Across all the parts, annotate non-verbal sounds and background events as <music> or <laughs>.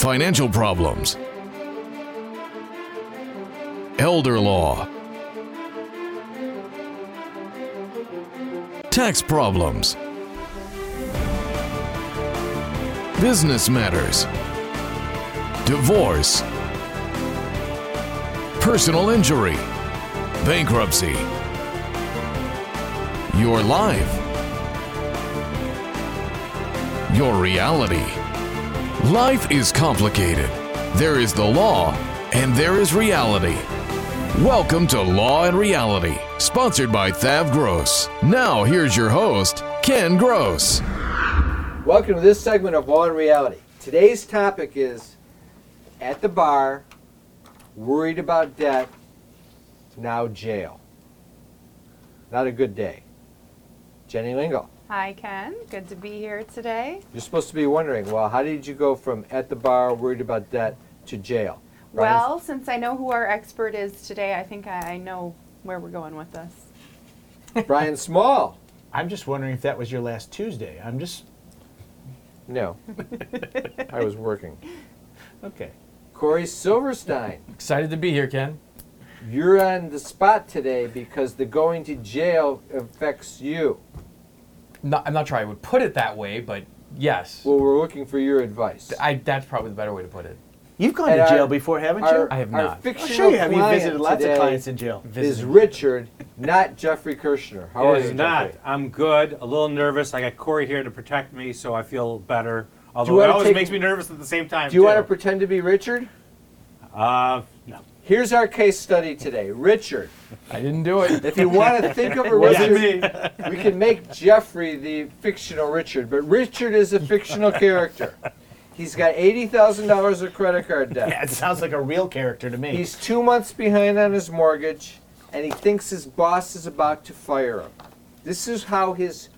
financial problems, elder law, tax problems, business matters, divorce, personal injury, bankruptcy, your life, your reality. Life is complicated. There is the law and there is reality. Welcome to Law and Reality, sponsored by Thav Gross. Now, here's your host, Ken Gross. Welcome to this segment of Law and Reality. Today's topic is at the bar, worried about debt, now jail. Not a good day. Jenny Lingle, Hi, Ken. Good to be here today. you're supposed to be wondering, well, how did you go from at the bar, worried about debt, to jail? Brian- Well, since I know who our expert is today, I think I I know where we're going with this. <laughs> Brian Small. I'm just wondering if that was your last Tuesday. I'm just No, <laughs> I was working. okay. Corey Silverstein, Excited to be here, Ken. you're on the spot today because the going to jail affects you. Not, I'm not sure I would put it that way, but yes. Well, we're looking for your advice. I, that's probably the better way to put it. You've gone And to jail our- before, haven't Our, you? I have our not. Oh, fictional sure you have. You client visited lots today of clients in jail. is Visited. Richard, not Jeffrey Kirshner. How are It you? is not. Jeffrey? I'm good. A little nervous. I got Corey here to protect me, so I feel better. Although wanna it always take- makes me nervous at the same time. Do you want to too. pretend to be Richard? Uh, no. Here's our case study today. Richard, I didn't do it. if you want to think of a <laughs> Richard, me. we can make Jeffrey the fictional Richard, but Richard is a fictional character. He's got $80,000 of credit card debt. Yeah, it sounds like a real character to me. He's two months behind on his mortgage, and he thinks his boss is about to fire him. This is how his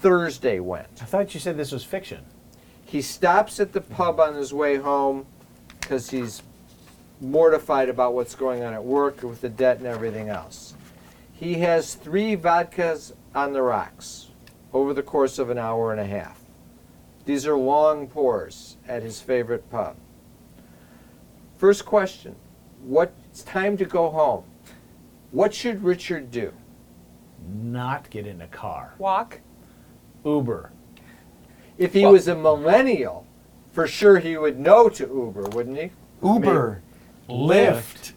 Thursday went. I thought you said this was fiction. He stops at the pub on his way home because he's mortified about what's going on at work with the debt and everything else. He has three vodkas on the rocks over the course of an hour and a half. These are long pours at his favorite pub. First question what, It's time to go home. What should Richard do? Not get in a car. Walk. Uber. If he was a millennial, for sure he would know to Uber, wouldn't he? Uber, Lyft,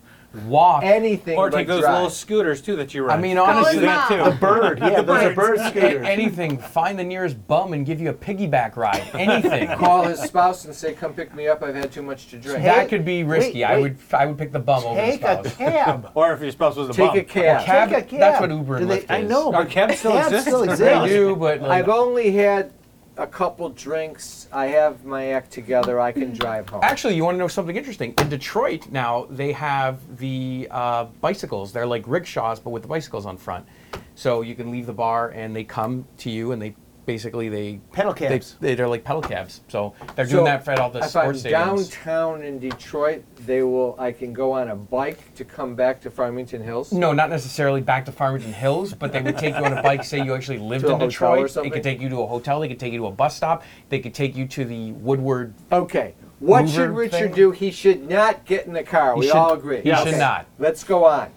walk. Anything Or but take those drive. little scooters too that you ride. I mean, honestly, do that too. A bird. <laughs> Yeah, those are bird a- scooters. anything. Find the nearest bum and give you a piggyback ride. <laughs> Anything. call his spouse and say, "Come pick me up. I've had too much to drink." that could be risky. wait, I wait. would. I would pick the bum over the Take a spouse. cab. <laughs> Or if your spouse was a Take bum. a cab. Cab- Take a cab. that's what Uber and Do they- Lyft I know. Our but cabs still cabs exist? still They do, but like, I've only had a couple drinks. I have my act together. I can drive home. Actually, you want to know something interesting? In Detroit now, they have the uh, bicycles. They're like rickshaws, but with the bicycles on front. So you can leave the bar, and they come to you, and they basically they Pedal they, cabs. they, are like pedal cabs. So they're So, doing that for all the if I'm stadiums. downtown in Detroit, they will. I can go on a bike to come back to Farmington Hills. No, not necessarily back to Farmington Hills, but they would take you on a bike. Say you actually lived To a in hotel or Detroit, they something? could take you to a hotel. They could take you to a bus stop. They could take you to the Woodward. Okay. What Uber should Richard thing? do? He should not get in the car. He we should- all agree. he should not. Let's go on.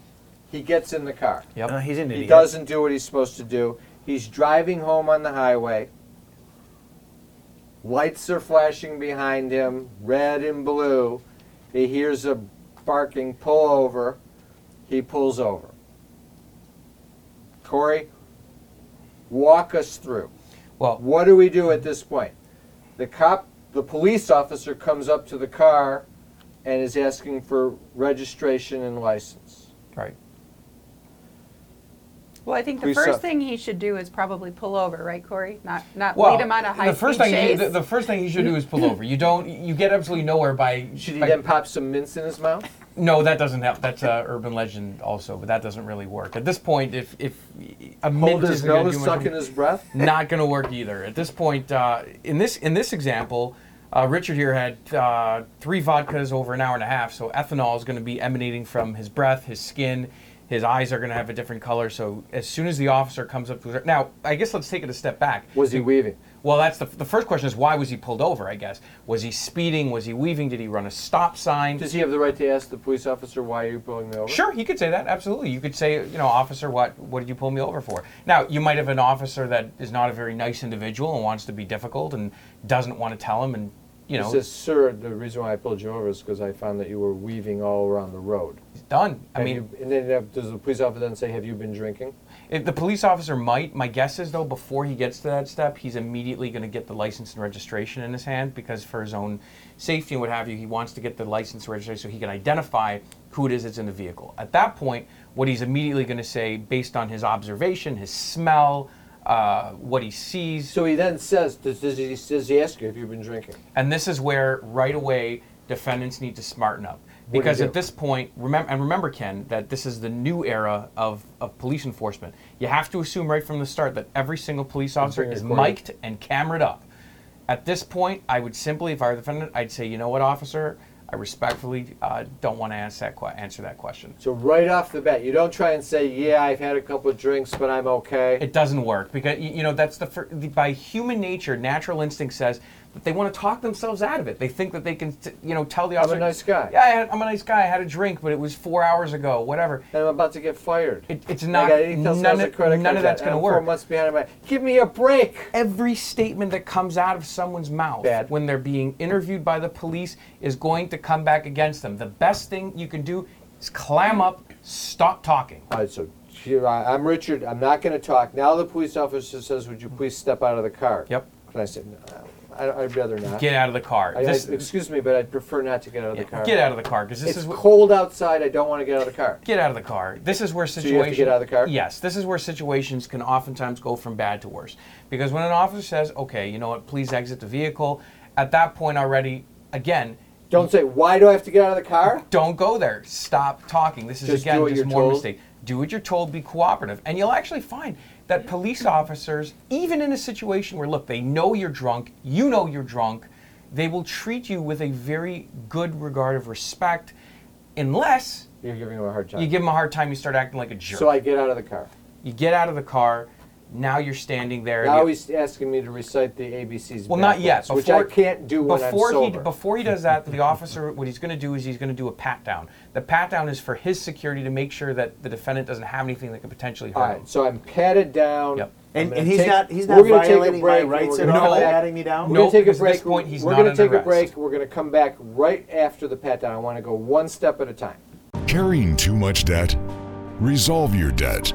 He gets in the car. Yep. Uh, he's an idiot. He doesn't do what he's supposed to do. He's driving home on the highway. Lights are flashing behind him, red and blue. He hears a barking pull over. He pulls over. Corey, walk us through. Well, What do we do at this point? The cop, the police officer comes up to the car and is asking for registration and license. right. Well, I think the Please, first sir. thing he should do is probably pull over, right, Corey? Not not Well, lead him on a high the first speed thing chase. the, the first thing you should do is pull over. You don't. You get absolutely nowhere by. Should he by- then pop some mints in his mouth? No, that doesn't help. That's a urban legend also, but that doesn't really work. At this point, if if a mint his isn't gonna nose, much- suck in his breath? not going to work either. At this point, uh, in this in this example, uh, Richard here had uh, three vodkas over an hour and a half, so ethanol is going to be emanating from his breath, his skin. His eyes are going to have a different color. So as soon as the officer comes up to now, I guess let's take it a step back. Was he weaving? Well, that's the, the first question is why was he pulled over? I guess was he speeding? Was he weaving? Did he run a stop sign? Does he have the right to ask the police officer why are you pulling me over? Sure, he could say that. Absolutely, you could say, you know, officer, what what did you pull me over for? Now, you might have an officer that is not a very nice individual and wants to be difficult and doesn't want to tell him, and you He know, says, sir, the reason why I pulled you over is because I found that you were weaving all around the road. he's done. I Have mean, you- and then uh, does the police officer then say, have you been drinking? If the police officer might, my guess is though, before he gets to that step, he's immediately going to get the license and registration in his hand because for his own safety and what have you, he wants to get the license and registration so he can identify who it is that's in the vehicle. At that point, what he's immediately going to say, based on his observation, his smell, uh, what he sees, So he then says, does, does, he, does he ask you if you've been drinking? and this is where right away defendants need to smarten up. Because do? at this point, remember and remember, Ken, that this is the new era of, of police enforcement. You have to assume right from the start that every single police officer is mic'd and camered up. At this point, I would simply, if I were the defendant, I'd say, you know what, officer, I respectfully uh, don't want to ask that que- answer that question. So right off the bat, you don't try and say, yeah, I've had a couple of drinks, but I'm okay. It doesn't work because y- you know that's the, fir- the by human nature, natural instinct says that they want to talk themselves out of it. They think that they can, t- you know, tell the officer. I'm a nice guy. Yeah, I had, I'm a nice guy. I had a drink, but it was four hours ago. Whatever. and I'm about to get fired. It, it's not. None, of, none of that's going to I'm Four work. months behind my. Give me a break. Every statement that comes out of someone's mouth Bad. when they're being interviewed by the police is going to come back against them. The best thing you can do is clam up, stop talking. All right, so I'm Richard. I'm not going to talk. Now the police officer says, "Would you please step out of the car?" Yep. And I said, no, I, I'd rather not. Get out of the car. I, I, excuse me, but I'd prefer not to get out of the car. Get out of the car because this It's is what. cold outside. I don't want to get out of the car. Get out of the car. This is where situations you have to get out of the car? Yes, this is where situations can oftentimes go from bad to worse. Because when an officer says, "Okay, you know what? Please exit the vehicle," at that point already, again, Don't say, "Why do I have to get out of the car?" don't go there. Stop talking. This is Just again what just you're more told? mistake. Do what you're told. Be cooperative, and you'll actually find that police officers, even in a situation where look, they know you're drunk, you know you're drunk, they will treat you with a very good regard of respect, unless You're giving him a hard time. you give them a hard time. You start acting like a jerk. so I get out of the car. You get out of the car. Now you're standing there. Now he's asking me to recite the ABCs. well, not yet. backwards, which I can't do when before I'm he before he does that, the officer what he's going to do is he's going to do a pat down. The pat down is for his security to make sure that the defendant doesn't have anything that could potentially hurt All him. so I'm patted down. Yep. And, and he's take- not he's we're not gonna take a violating my rights we're at gonna all come by back- patting me down. We're No, gonna take a because at break. this point, he's we're gonna under take a break. We're gonna come back right after the pat down. I want to go one step at a time. Carrying too much debt? Resolve your debt.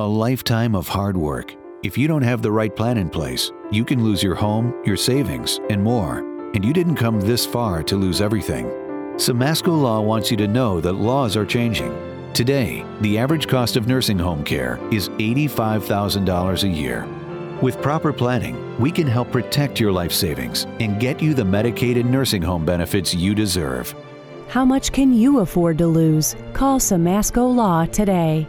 A lifetime of hard work. If you don't have the right plan in place, you can lose your home, your savings, and more. And you didn't come this far to lose everything. Samasco Law wants you to know that laws are changing. Today, the average cost of nursing home care is $85,000 a year. With proper planning, we can help protect your life savings and get you the Medicaid and nursing home benefits you deserve. How much can you afford to lose? Call Samasco Law today.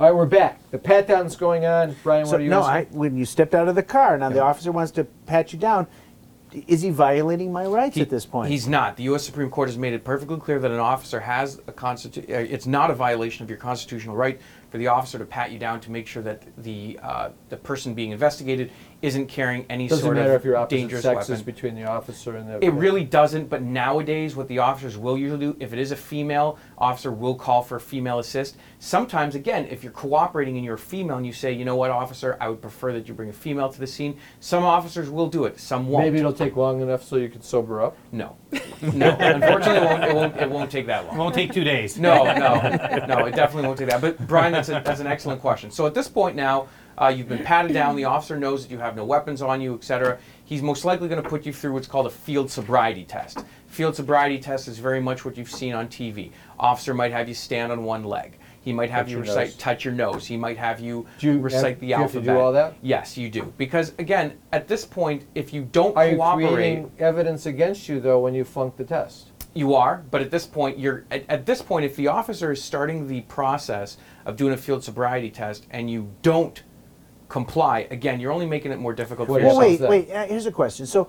All right, we're back. The pat down's going on. Brian, So, what are you no, I, when you stepped out of the car, now the officer wants to pat you down. Is he violating my rights He- at this point? He's not. The U.S. Supreme Court has made it perfectly clear that an officer has a constitu- uh, It's not a violation of your constitutional right for the officer to pat you down to make sure that the uh, the person being investigated isn't carrying any Doesn't sort matter of if you're opposite dangerous sexes weapon. between the officer and the. It really doesn't, but nowadays, what the officers will usually do, if it is a female, officer will call for a female assist. Sometimes, again, if you're cooperating and you're a female and you say, you know what, officer, I would prefer that you bring a female to the scene, some officers will do it, some won't. Maybe it'll take long enough so you can sober up. No. No. Unfortunately, it won't, it, won't, it won't take that long. It won't take two days. No, no, no, it definitely won't take that. But Brian, that's, a, that's an excellent question. So at this point now, uh, you've been patted down. The officer knows that you have no weapons on you, etc. He's most likely going to put you through what's called a field sobriety test. Field sobriety test is very much what you've seen on TV. Officer might have you stand on one leg. He might have Touch you recite, nose. touch your nose. He might have you, Do you recite have- the do you have to alphabet. do all that? Yes, you do. Because again, at this point, if you don't Are you cooperate, creating evidence against you though when you flunk the test? you are, but at this point, you're at, at this point, if the officer is starting the process of doing a field sobriety test and you don't comply, again, you're only making it more difficult for is well, yourself. yourself wait, wait. Uh, here's a question. So,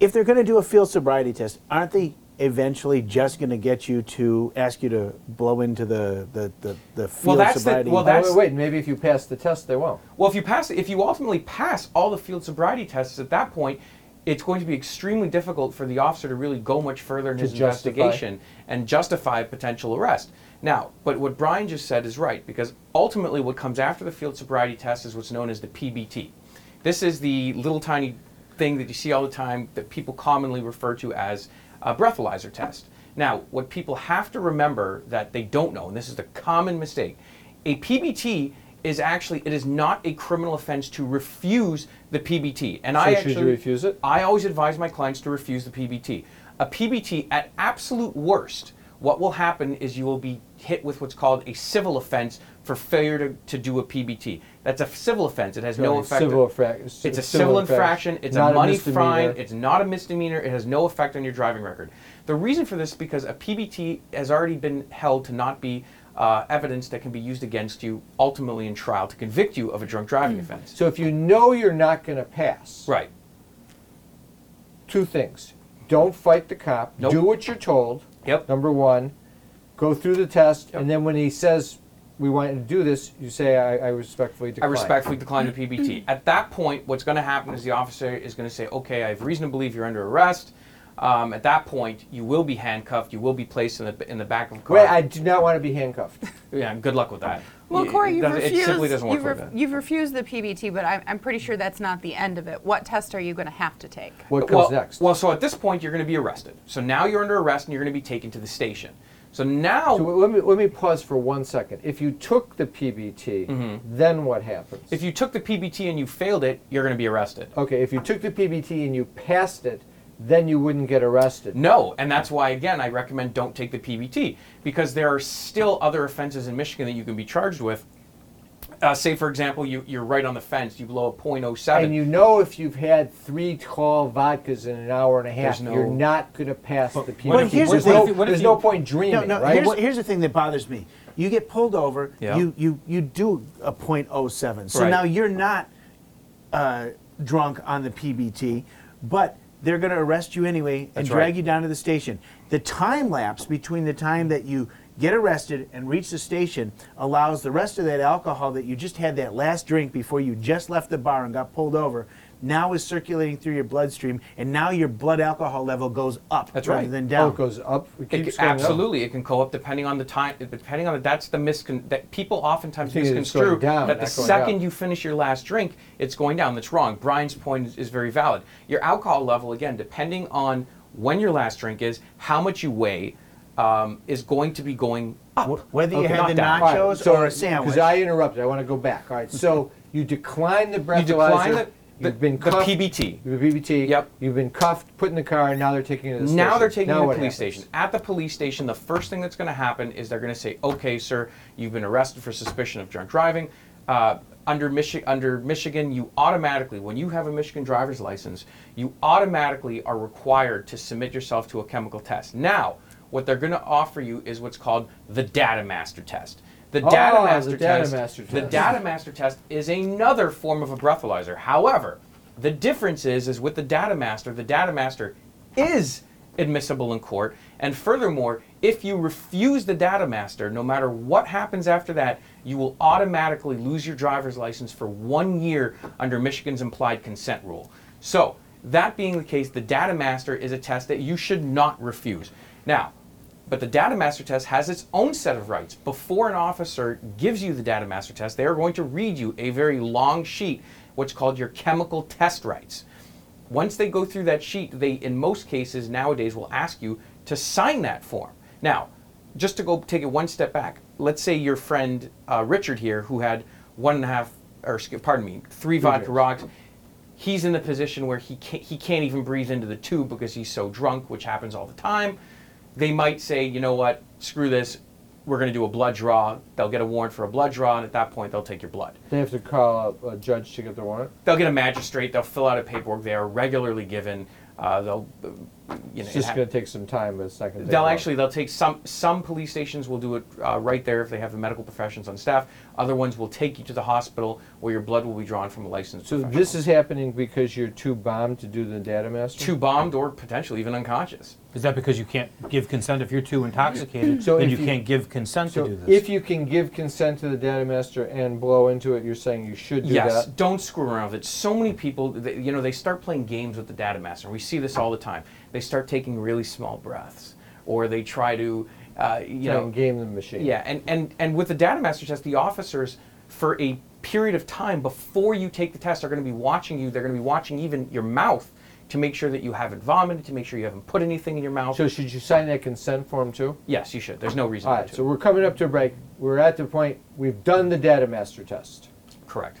if they're going to do a field sobriety test, aren't they eventually just going to get you to ask you to blow into the the the, the field that's the- sobriety? well, That's- wait, wait, maybe if you pass the test, they won't. Well, if you pass, if you ultimately pass all the field sobriety tests, at that point, it's going to be extremely difficult for the officer to really go much further in To his justify. investigation and justify a potential arrest. Now, but what Brian just said is right because ultimately, what comes after the field sobriety test is what's known as the PBT. This is the little tiny thing that you see all the time that people commonly refer to as a breathalyzer test. Now, what people have to remember that they don't know, and this is the common mistake, a PBT is actually it is not a criminal offense to refuse the PBT. And I So should you actually refuse it? I always advise my clients to refuse the PBT. A PBT, at absolute worst, what will happen is you will be hit with what's called a civil offense for failure to, to do a PBT. That's a civil offense. It has no Right, effect. civil infrac- It's a civil infraction, infraction. It's not a money fine. It's not a misdemeanor. It has no effect on your driving record. The reason for this is because a PBT has already been held to not be uh, evidence that can be used against you ultimately in trial to convict you of a drunk driving offense. So if you know you're not going to pass, Right. two things. Don't fight the cop. Nope. Do what you're told. Yep. Number one, go through the test, Yep. and then when he says, we want you to do this, you say, I, I respectfully I decline. respectfully decline the PBT. At that point, what's going to happen is the officer is going to say, okay, I have reason to believe you're under arrest. Um, at that point, you will be handcuffed. You will be placed in the in the back of a car. Wait, I do not want to be handcuffed. <laughs> yeah, good luck with that. Well, Y- Corey, it you've doesn't- refused, It simply doesn't work you've, like ref- that. you've refused the PBT, but I'm, I'm pretty sure that's not the end of it. What test are you going to have to take? What comes well, next? Well, so at this point, you're going to be arrested. So now you're under arrest and you're going to be taken to the station. So now, So let me let me pause for one second. If you took the PBT, then what happens? Mm-hmm. if you took the PBT and you failed it, you're going to be arrested. okay, if you took the PBT and you passed it, then you wouldn't get arrested. No, and that's why again I recommend don't take the PBT because there are still other offenses in Michigan that you can be charged with. Uh, say for example, you, you're right on the fence, you blow a .07. And you know if you've had three tall vodkas in an hour and a half, There's no- you're not going to pass the PBT. Well, here's the there's thing. no, What if you- there's no point dreaming, No, no. right? Here's, here's the thing that bothers me. You get pulled over. Yeah. You you you do a .07. So Right. now you're not uh, drunk on the PBT, but they're going to arrest you anyway and That's drag right. you down to the station. The time lapse between the time that you get arrested and reach the station allows the rest of that alcohol that you just had that last drink before you just left the bar and got pulled over now is circulating through your bloodstream, and now your blood alcohol level goes up That's rather right. than Oh, down. it goes up. It It keeps ca- going up. absolutely, it can go up depending on the time. Depending on the, that's the miscon that people oftentimes I think it's misconstrue down, that the not going second up. you finish your last drink, it's going down. That's wrong. Brian's point is, is very valid. Your alcohol level, again, depending on when your last drink is, how much you weigh, um, is going to be going up. Wh- Whether you Okay, had not the down. All right, nachos so- or a sandwich. Because I interrupted. I want to go back. All right. So you decline the breathalyzer. You decline the, You've been the cuffed. PBT. The PBT. Yep. You've been cuffed, put in the car, and now they're taking you to the Now station. Now they're taking now you to the police happens? station. At the police station, the first thing that's going to happen is they're going to say, "Okay, sir, you've been arrested for suspicion of drunk driving." Uh, under, Michi- under Michigan, you automatically, when you have a Michigan driver's license, you automatically are required to submit yourself to a chemical test. Now, what they're going to offer you is what's called the Data Master Test. The Oh, Data the Master Data Test. Master The Test. Data Master Test is another form of a breathalyzer. However, the difference is, is with the Data Master, the Data Master is admissible in court. And furthermore, if you refuse the data master, no matter what happens after that, you will automatically lose your driver's license for one year under Michigan's implied consent rule. So, that being the case, the data master is a test that you should not refuse. Now, but the data master test has its own set of rights. Before an officer gives you the data master test, they are going to read you a very long sheet, what's called your chemical test rights. Once they go through that sheet, they, in most cases nowadays, will ask you to sign that form. Now, just to go take it one step back, let's say your friend uh, Richard here, who had one and a half, or pardon me, three vodka rocks, he's in the position where he can't, he can't even breathe into the tube because he's so drunk, which happens all the time. They might say, you know what, screw this, we're going to do a blood draw. They'll get a warrant for a blood draw, and at that point, they'll take your blood. They have to call a, a judge to get the warrant. They'll get a magistrate. They'll fill out a paperwork. They are regularly given. Uh, they'll, uh, you know, It's just it ha- going to take some time, but it's not going to take They'll long. actually they'll take some some police stations will do it uh, right there if they have the medical professions on staff. Other ones will take you to the hospital where your blood will be drawn from a licensed. So professional. this is happening because you're too bombed to do the data master. too bombed or potentially even unconscious. Is that because you can't give consent if you're too intoxicated? So then if you, you- can't give consent So to do this. if you can give consent to the data master and blow into it, you're saying you should do yes, that. don't screw around with it. So many people, they, you know, they start playing games with the data master. We see this all the time. They start taking really small breaths, or they try to, uh, you know, game the machine. Yeah, and, and, and with the data master test, the officers, for a period of time before you take the test, are going to be watching you. They're going to be watching even your mouth to make sure that you haven't vomited, to make sure you haven't put anything in your mouth. So should you sign that consent form too? yes, you should. There's no reason All right. to. So we're coming up to a break. We're at the point we've done the data master test. Correct.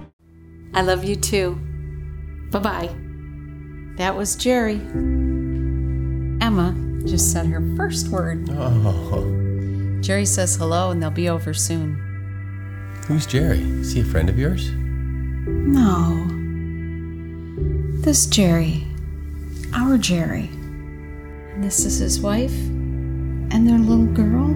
I love you too. Bye bye. That was Jerry. Emma just said her first word. Oh. Jerry says hello and they'll be over soon. Who's Jerry? Is he a friend of yours? No. This Jerry. Our Jerry. And this is his wife and their little girl.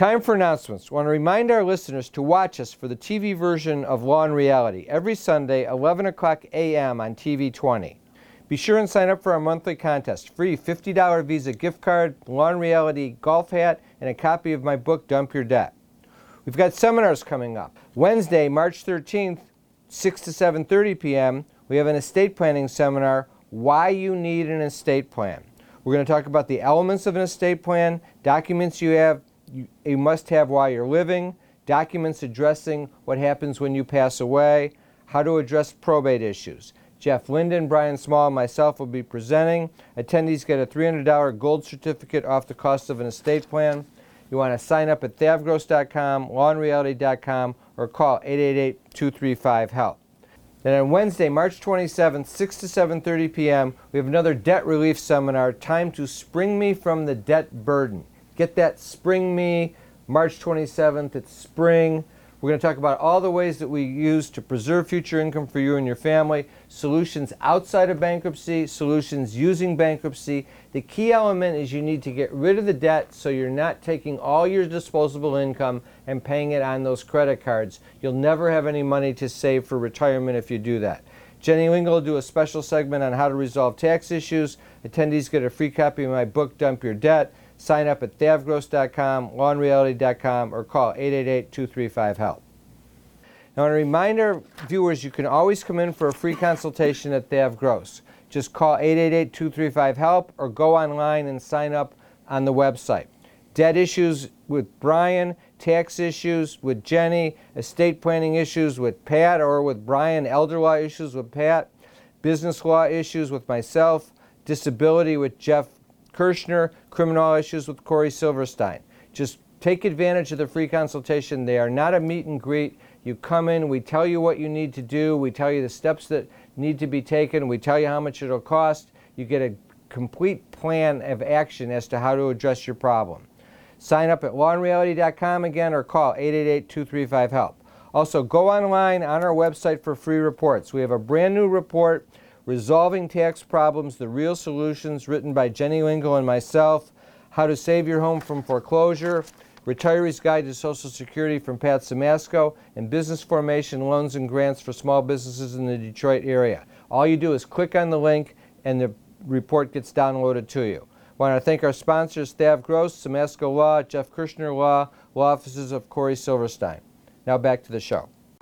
Time for announcements. want to remind our listeners to watch us for the TV version of Law and Reality every Sunday, 11 o'clock a.m. on TV 20. Be sure and sign up for our monthly contest. Free $50 Visa gift card, Law and Reality golf hat, and a copy of my book, Dump Your Debt. We've got seminars coming up. Wednesday, March 13th, 6 to 7:30 p.m. We have an estate planning seminar, Why You Need an Estate Plan. We're going to talk about the elements of an estate plan, documents you have you, you must have while you're living, documents addressing what happens when you pass away, how to address probate issues. Jeff Linden, Brian Small, and myself will be presenting. Attendees get a $300 gold certificate off the cost of an estate plan. You want to sign up at thavgross.com, lawandreality.com, or call 888-235-HELP. Then on Wednesday, March 27th, 6 to 7:30 p.m., we have another debt relief seminar, Time to Spring Me from the Debt Burden. Get that Spring Me, March 27th, it's spring. We're going to talk about all the ways that we use to preserve future income for you and your family, solutions outside of bankruptcy, solutions using bankruptcy. The key element is you need to get rid of the debt so you're not taking all your disposable income and paying it on those credit cards. You'll never have any money to save for retirement if you do that. Jenny Lingle will do a special segment on how to resolve tax issues. Attendees get a free copy of my book, Dump Your Debt. Sign up at thavgross.com, lawandreality.com, or call 888-235-HELP. Now, I want to remind our viewers you can always come in for a free consultation at Thav Gross. Just call 888-235-HELP or go online and sign up on the website. Debt issues with Brian, tax issues with Jenny, estate planning issues with Pat or with Brian, elder law issues with Pat, business law issues with myself, disability with Jeff Kirschner, criminal issues with Corey Silverstein. Just take advantage of the free consultation. They are not a meet and greet. You come in, we tell you what you need to do, we tell you the steps that need to be taken, we tell you how much it'll cost. You get a complete plan of action as to how to address your problem. Sign up at lawandreality.com again or call 888-235-HELP. Also, go online on our website for free reports. We have a brand new report, Resolving Tax Problems, The Real Solutions, written by Jenny Lingle and myself, How to Save Your Home from Foreclosure, Retiree's Guide to Social Security from Pat Samasco, and Business Formation Loans and Grants for Small Businesses in the Detroit area. All you do is click on the link and the report gets downloaded to you. I want to thank our sponsors, Thav Gross, Samasco Law, Jeff Kirshner Law, law offices of Corey Silverstein. Now back to the show.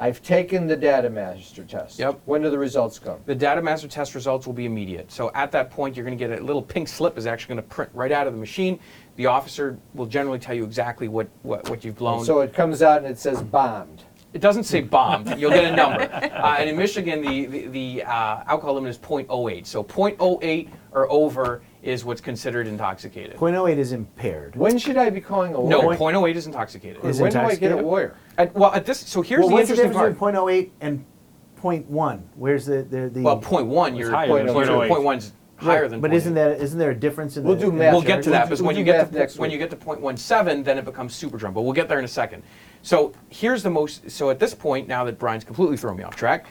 I've taken the data master test. Yep. When do the results come? The data master test results will be immediate. So at that point, you're going to get a little pink slip is actually going to print right out of the machine. The officer will generally tell you exactly what, what, what you've blown. So it comes out and it says bombed. It doesn't say bombed. You'll get a number. Uh, and in Michigan, the, the, the uh, alcohol limit is 0.08. So 0.08 or over is what's considered intoxicated. 0.08 is impaired. When should I be calling a lawyer? No, lawyer? 0.08 is intoxicated. Is when do I get a intoxicated? lawyer? At, well, at this, so here's well, the what's the interesting difference part. between 0.08 and 0.1? Where's the the, the Well, 0.1, you're, higher you're, than 0.1 0.08. is higher than But 0.8. isn't that isn't there a difference in We'll the? do in math. We'll get to charge? that We'll because do- when we'll you get math to next when week. you get to 0.17, then it becomes super drunk. But we'll get there in a second. So here's the most. So at this point, now that Brian's completely thrown me off track,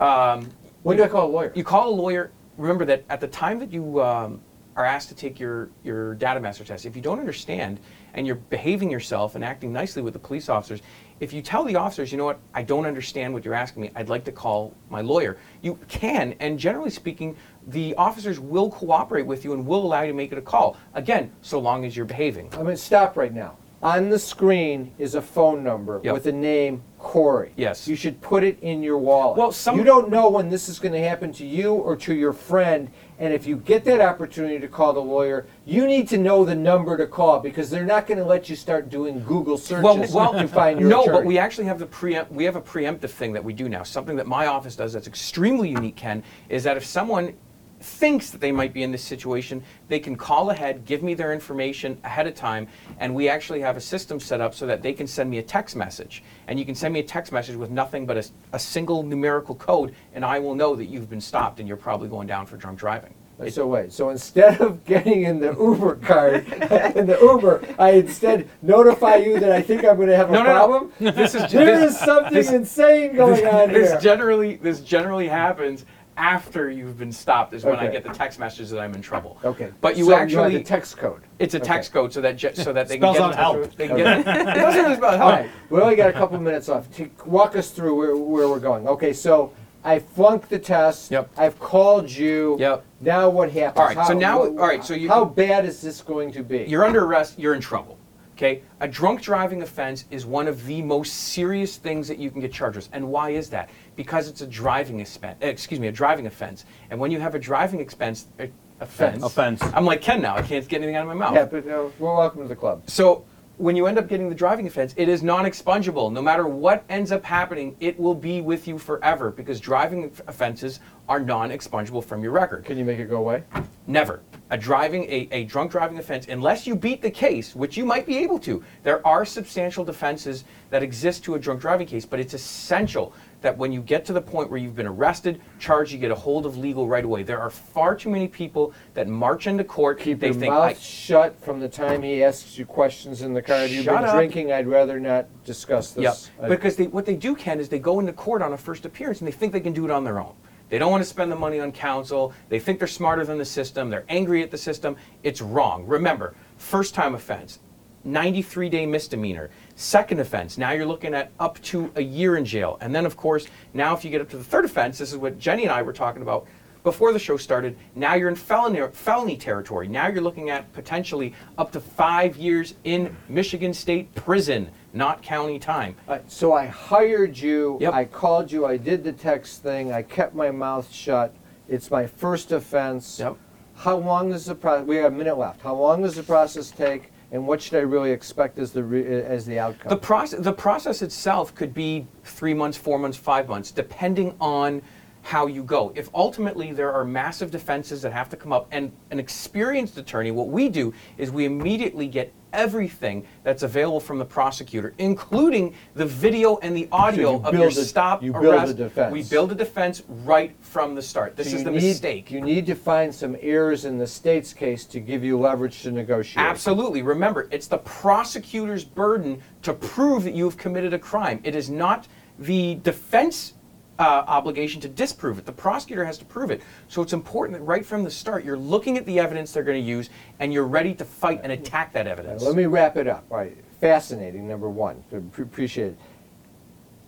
um, When do I call a lawyer? you call a lawyer. Remember that at the time that you um, are asked to take your your data master test, if you don't understand and you're behaving yourself and acting nicely with the police officers, if you tell the officers, you know what, I don't understand what you're asking me, I'd like to call my lawyer. You can, and generally speaking, the officers will cooperate with you and will allow you to make it a call. Again, so long as you're behaving. I'm going to stop right now. On the screen is a phone number Yep. with the name Corey. Yes. You should put it in your wallet. Well, some- you don't know when this is going to happen to you or to your friend. And if you get that opportunity to call the lawyer, you need to know the number to call because they're not going to let you start doing Google searches to find your no, attorney. but we actually have the preempt. We have a preemptive thing that we do now. Something that my office does that's extremely unique. Ken is that if someone thinks that they might be in this situation, they can call ahead, give me their information ahead of time, and we actually have a system set up so that they can send me a text message. And you can send me a text message with nothing but a, a single numerical code, and I will know that you've been stopped and you're probably going down for drunk driving. It- So wait, so instead of <laughs> getting in the Uber card, <laughs> in the Uber, I instead notify you that I think I'm gonna have a No, no, no. problem? This is <laughs> There this- is something this- insane going on this here. generally this generally happens after you've been stopped is when I Okay. get the text message that I'm in trouble. Okay. But you So have actually the text code. It's a Okay. text code so that ge- so that they Spells can get out in touch help. with- They can get, <laughs> it doesn't really spell All help. right, we only got a couple minutes left. To walk us through where, where we're going. Okay, so I flunked the test. Yep. I've called you. Yep. Now what happens? All right, so now- wh- all right, so you- how bad is this going to be? You're under arrest. You're in trouble. Okay, a drunk driving offense is one of the most serious things that you can get charged with. And why is that? Because it's a driving expense. Excuse me, a driving offense. And when you have a driving expense uh, offense, Offense. I'm like Ken now. I can't get anything out of my mouth. yeah, but no, well, welcome to the club. So when you end up getting the driving offense, it is non-expungible. No matter what ends up happening, it will be with you forever because driving offenses are non-expungible from your record. Can you make it go away? Never. A driving a, a drunk driving offense, unless you beat the case, which you might be able to. There are substantial defenses that exist to a drunk driving case, but it's essential that when you get to the point where you've been arrested, charged, you get a hold of legal right away. There are far too many people that march into court. Keep they your think mouth I, shut from the time he asks you questions in the car. You've Shut been up. drinking. I'd rather not discuss Yep. this. I- Because they, what they do, Ken, is they go into court on a first appearance and they think they can do it on their own. They don't want to spend the money on counsel. They think they're smarter than the system. They're angry at the system. It's wrong. Remember, first time offense, 93 day misdemeanor. Second offense, now you're looking at up to a year in jail. And then, of course, now if you get up to the third offense, this is what Jenny and I were talking about before the show started. Now you're in felony, felony territory. Now you're looking at potentially up to five years in Michigan State prison, not county time. Uh, so I hired you. Yep. I called you. I did the text thing. I kept my mouth shut. It's my first offense. Yep. How long does the process? We have a minute left. How long does the process take? And what should I really expect as the re- as the outcome? The process, the process itself could be three months, four months, five months, depending on how you go. If ultimately there are massive defenses that have to come up, and an experienced attorney, what we do is we immediately get everything that's available from the prosecutor, including the video and the audio of build your a- stop, you build a arrest. defense. We build a defense right from the start. This So is you the need- mistake. You need to find some errors in the state's case to give you leverage to negotiate. Absolutely. Remember, it's the prosecutor's burden to prove that you have committed a crime. It is not the defense uh, obligation to disprove it. The prosecutor has to prove it. So it's important that right from the start, you're looking at the evidence they're going to use and you're ready to fight and attack that evidence. Let me wrap it up. All right. Fascinating, number one. Appreciate it.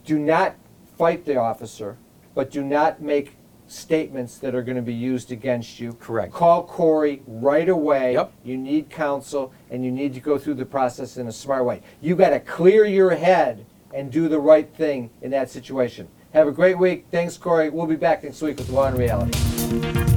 Do not fight the officer, but do not make statements that are going to be used against you. Correct. Call Corey right away. Yep. You need counsel, and you need to go through the process in a smart way. You got to clear your head and do the right thing in that situation. Have a great week. Thanks, Corey. We'll be back next week with Law and Reality.